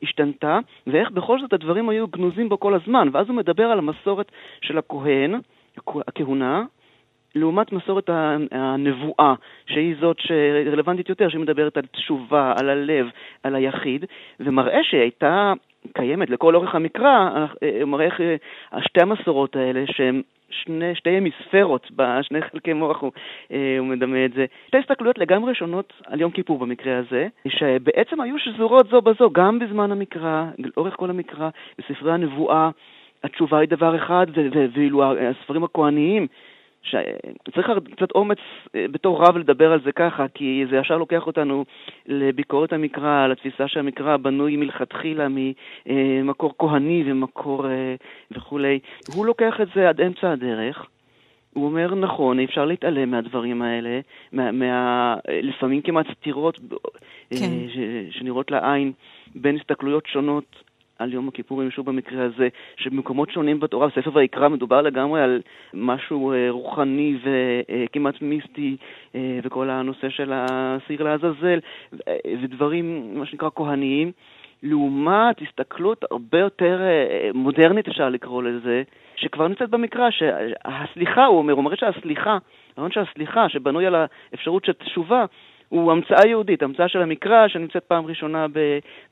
השתנתה, ואיך בכל זאת הדברים היו גנוזים בו כל הזמן. ואז הוא מדבר על המסורת של הכהן, הכהונה, לעומת מסורת הנבואה, שהיא זאת שרלוונטית יותר, שהיא מדברת על תשובה, על הלב, על היחיד, ומראה שהייתה קיימת לכל אורך המקרא, מראה איך שתי המסורות האלה, שהן שני, שתי המיספרות, בשני חלקי מוח הוא, אה, הוא מדמה את זה. שתי הסתכלויות לגמרי שונות על יום כיפור במקרה הזה, שבעצם היו שזורות זו בזו גם בזמן המקרא, לאורך כל המקרא, בספרי הנבואה. התשובה היא דבר אחד, ואילו הספרים הכהניים שצריך קצת אומץ אה, בתור רב לדבר על זה ככה, כי זה ישר לוקח אותנו לביקורת המקרא, לתפיסה שהמקרא בנוי מלכתחילה ממקור כהני ומקור אה, וכולי. הוא לוקח את זה עד אמצע הדרך. הוא אומר, נכון, אי אפשר להתעלם מהדברים האלה, מה, מה, לפעמים כמעט סתירות אה, כן. שנראות לעין בין הסתכלויות שונות על יום הכיפורים, שוב במקרה הזה, שבמקומות שונים בתורה, בספר ויקרא מדובר לגמרי על משהו אה, רוחני וכמעט מיסטי, אה, וכל הנושא של הסיר לעזאזל, ודברים, מה שנקרא, כהניים. לעומת הסתכלות הרבה יותר אה, מודרנית, אפשר לקרוא לזה, שכבר נמצאת במקרא, שהסליחה, הוא אומר, הוא אומר שהסליחה, הרעיון שהסליחה, שבנוי על האפשרות של תשובה, הוא המצאה יהודית, המצאה של המקרא שנמצאת פעם ראשונה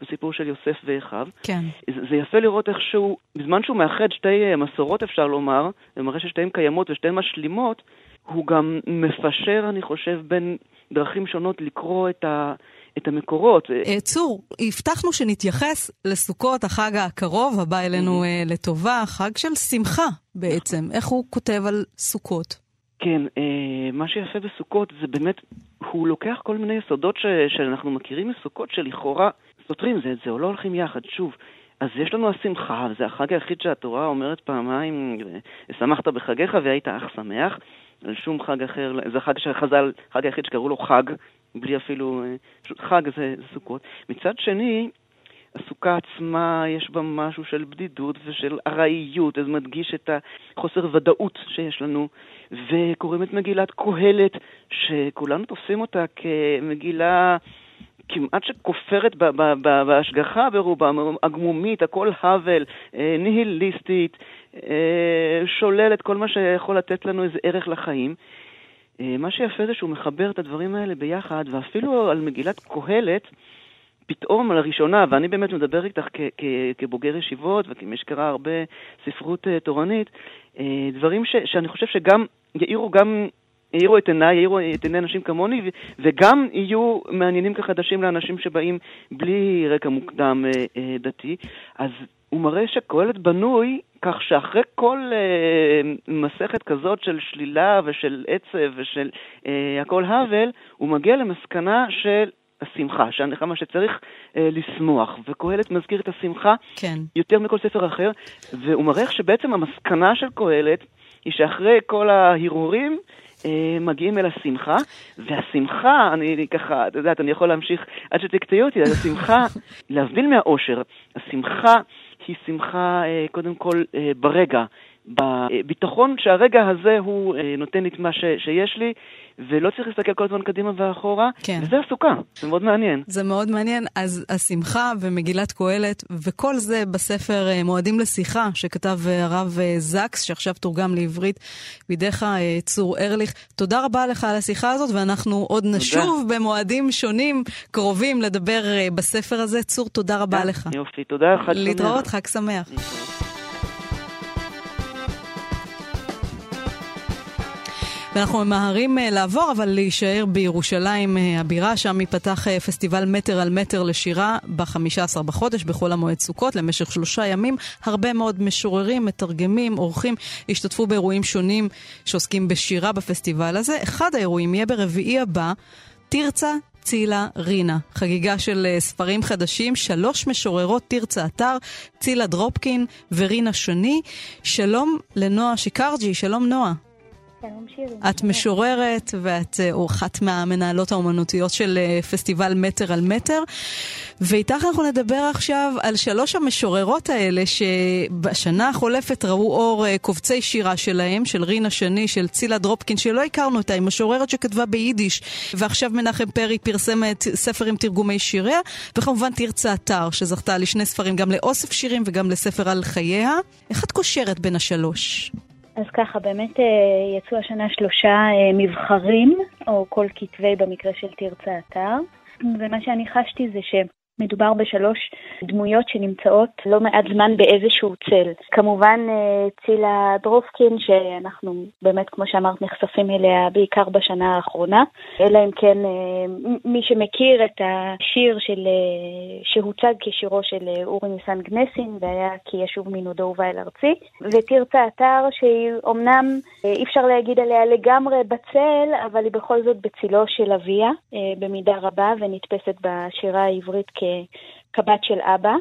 בסיפור של יוסף ואחיו. כן. זה, זה יפה לראות איך שהוא, בזמן שהוא מאחד שתי אה, מסורות אפשר לומר, ומראה ששתיהן קיימות ושתיהן משלימות, הוא גם מפשר, אני חושב, בין דרכים שונות לקרוא את ה... את המקורות. אה, צור, הבטחנו שנתייחס לסוכות, החג הקרוב, הבא אלינו mm-hmm. לטובה, חג של שמחה בעצם. איך הוא כותב על סוכות? כן, אה, מה שיפה בסוכות זה באמת, הוא לוקח כל מיני יסודות ש, שאנחנו מכירים מסוכות שלכאורה סותרים זה את זה, או לא הולכים יחד. שוב, אז יש לנו השמחה, וזה החג היחיד שהתורה אומרת פעמיים, שמחת בחגיך והיית אך שמח. על שום חג אחר, זה חג שחז"ל, חג היחיד שקראו לו חג, בלי אפילו, אה, חג זה, זה סוכות. מצד שני, הסוכה עצמה יש בה משהו של בדידות ושל ארעיות, זה מדגיש את החוסר ודאות שיש לנו, וקוראים את מגילת קהלת, שכולנו תופסים אותה כמגילה כמעט שכופרת בהשגחה ברובה, הגמומית, הכל האוול, אה, ניהיליסטית, אה, שוללת כל מה שיכול לתת לנו איזה ערך לחיים. אה, מה שיפה זה שהוא מחבר את הדברים האלה ביחד, ואפילו על מגילת קהלת, פתאום לראשונה, ואני באמת מדבר איתך כבוגר ישיבות וכמי שקרא הרבה ספרות uh, תורנית, uh, דברים ש- שאני חושב שגם יאירו גם יאירו את עיניי, יאירו את עיני אנשים כמוני, וגם יהיו מעניינים כחדשים לאנשים שבאים בלי רקע מוקדם uh, uh, דתי. אז הוא מראה שקהלת בנוי כך שאחרי כל uh, מסכת כזאת של שלילה ושל עצב ושל uh, הכל האוול, הוא מגיע למסקנה של השמחה, שהנחמה שצריך אה, לשמוח, וקהלת מזכיר את השמחה כן. יותר מכל ספר אחר, והוא מראה שבעצם המסקנה של קהלת היא שאחרי כל ההרהורים, אה, מגיעים אל השמחה, והשמחה, אני ככה, את יודעת, אני יכול להמשיך עד שתקטעי אותי, אז השמחה, להבדיל מהאושר, השמחה היא שמחה אה, קודם כל אה, ברגע, בביטחון שהרגע הזה הוא אה, נותן לי את מה ש, שיש לי, ולא צריך להסתכל כל הזמן קדימה ואחורה, כן. וזה הסוכה, זה מאוד מעניין. זה מאוד מעניין, אז השמחה ומגילת קהלת, וכל זה בספר אה, מועדים לשיחה, שכתב אה, הרב זקס, שעכשיו תורגם לעברית בידיך, צור ארליך. תודה רבה לך על השיחה הזאת, ואנחנו עוד נשוב תודה. במועדים שונים, קרובים, לדבר בספר הזה. צור, תודה רבה לך. יופי, תודה, חג שמח. להתראות, חג שמח. ואנחנו ממהרים אה, לעבור, אבל להישאר בירושלים אה, הבירה, שם ייפתח אה, פסטיבל מטר על מטר לשירה ב-15 בחודש, בכל המועד סוכות, למשך שלושה ימים. הרבה מאוד משוררים, מתרגמים, אורחים, השתתפו באירועים שונים שעוסקים בשירה בפסטיבל הזה. אחד האירועים יהיה ברביעי הבא, תרצה צילה רינה, חגיגה של ספרים חדשים, שלוש משוררות תרצה אתר, צילה דרופקין ורינה שני. שלום לנועה שיקרג'י, שלום נועה. את משוררת ואת אה, אחת מהמנהלות האומנותיות של אה, פסטיבל מטר על מטר. ואיתך אנחנו נדבר עכשיו על שלוש המשוררות האלה שבשנה החולפת ראו אור אה, קובצי שירה שלהם, של רינה שני, של צילה דרופקין, שלא הכרנו אותה, היא משוררת שכתבה ביידיש, ועכשיו מנחם פרי פרסם ספר עם תרגומי שיריה, וכמובן תרצה אתר, שזכתה לשני ספרים, גם לאוסף שירים וגם לספר על חייה. איך את קושרת בין השלוש? אז ככה, באמת אה, יצאו השנה שלושה אה, מבחרים, או כל כתבי במקרה של תרצה אתר, ומה שאני חשתי זה ש... מדובר בשלוש דמויות שנמצאות לא מעט זמן באיזשהו צל. כמובן אה, צילה דרופקין, שאנחנו באמת, כמו שאמרת, נחשפים אליה בעיקר בשנה האחרונה, אלא אם כן אה, מי שמכיר את השיר של, אה, שהוצג כשירו של אורי ניסן גנסין, והיה כי ישוב מנודו ובא אל ארצי, ותרצה אתר שהיא אומנם, אי אפשר להגיד עליה לגמרי בצל, אבל היא בכל זאת בצילו של אביה, במידה רבה, ונתפסת בשירה העברית כ... כבת של אבא,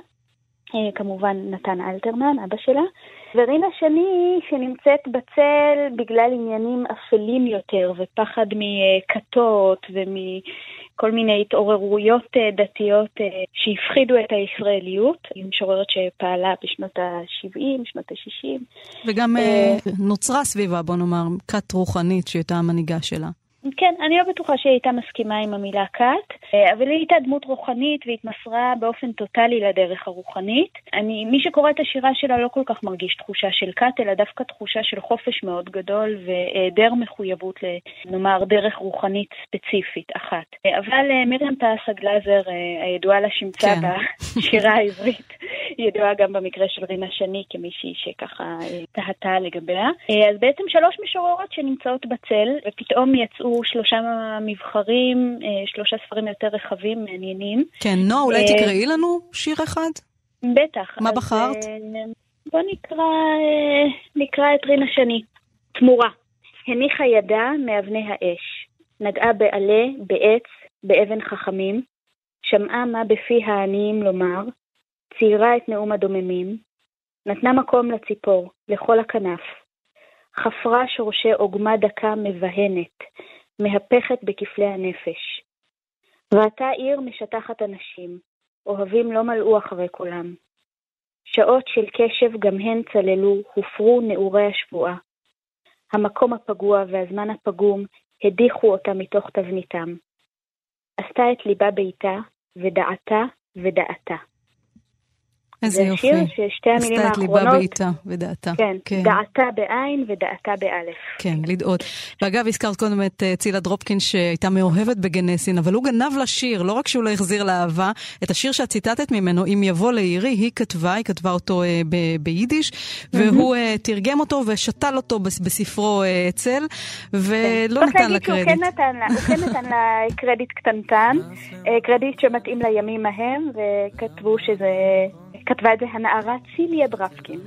אה, כמובן נתן אלתרמן, אבא שלה, ורינה שני שנמצאת בצל בגלל עניינים אפלים יותר ופחד מכתות ומכל מיני התעוררויות אה, דתיות אה, שהפחידו את הישראליות, היא משוררת שפעלה בשנות ה-70, שנות ה-60. וגם נוצרה סביבה, בוא נאמר, כת רוחנית שהייתה המנהיגה שלה. כן, אני לא בטוחה שהיא הייתה מסכימה עם המילה כת, אה, אבל היא הייתה דמות רוחנית והתמסרה באופן טוטאלי לדרך הרוחנית. אני, מי שקורא את השירה שלה לא כל כך מרגיש תחושה של כת, אלא דווקא תחושה של חופש מאוד גדול והיעדר מחויבות לנאמר דרך רוחנית ספציפית אחת. אה, אבל אה, מרים פסה גלאזר, הידועה לשמצה כן. בשירה העברית, ידועה גם במקרה של רינה שני כמישהי שככה תהתה לגביה. אז בעצם שלוש משוררות שנמצאות בצל, ופתאום יצאו שלושה מבחרים, אה, שלושה ספרים יותר רחבים, מעניינים. כן, נועה, אולי אה, תקראי לנו שיר אחד? בטח. מה בחרת? אה, בוא נקרא, נקרא את רינה שני. תמורה. הניחה ידה מאבני האש. נגעה בעלה, בעץ, באבן חכמים. שמעה מה בפי העניים לומר. ציירה את נאום הדוממים. נתנה מקום לציפור, לכל הכנף. חפרה שורשי עוגמה דקה מבהנת, מהפכת בכפלי הנפש. ראתה עיר משטחת אנשים, אוהבים לא מלאו אחרי קולם. שעות של קשב גם הן צללו, הופרו נעורי השבועה. המקום הפגוע והזמן הפגום הדיחו אותה מתוך תבניתם. עשתה את ליבה ביתה, ודעתה ודעתה. איזה יופי. זה שיר ששתי המילים האחרונות... עשתה את ליבה בעיטה ודעתה. כן, כן, דעתה בעין ודעתה באלף. כן, לדעות. ואגב, הזכרת קודם את uh, צילה דרופקין שהייתה מאוהבת בגנסין, אבל הוא גנב לשיר, לא רק שהוא לא החזיר לאהבה, את השיר שאת ציטטת ממנו, אם יבוא לעירי, היא כתבה, היא כתבה אותו uh, ב- ביידיש, והוא uh, תרגם אותו ושתל אותו בספרו uh, אצל, ולא כן. נתן לה קרדיט. כן הוא כן נתן לה קרדיט קטנטן, קרדיט שמתאים לימים ההם, וכתבו שזה... כתבה את זה הנערה ציליה דרפקין,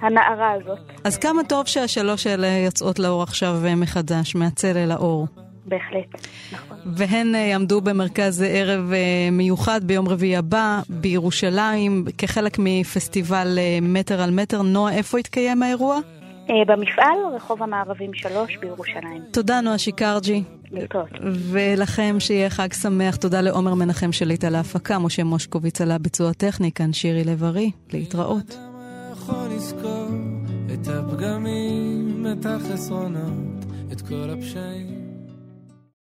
הנערה הזאת. אז כמה טוב שהשלוש האלה יוצאות לאור עכשיו אה, מחדש, מהצל אל האור. בהחלט, נכון. והן אה, יעמדו במרכז ערב אה, מיוחד ביום רביעי הבא בירושלים, כחלק מפסטיבל מטר על מטר. נועה, איפה יתקיים האירוע? במפעל, רחוב המערבים 3 בירושלים. תודה, נועה שיקרג'י. להתראות. ולכם שיהיה חג שמח. תודה לעומר מנחם שליט על ההפקה, משה מושקוביץ על הביצוע הטכני, כאן שירי לב-ארי. להתראות. את הפגמים, את החסרונות, את כל הפשעים.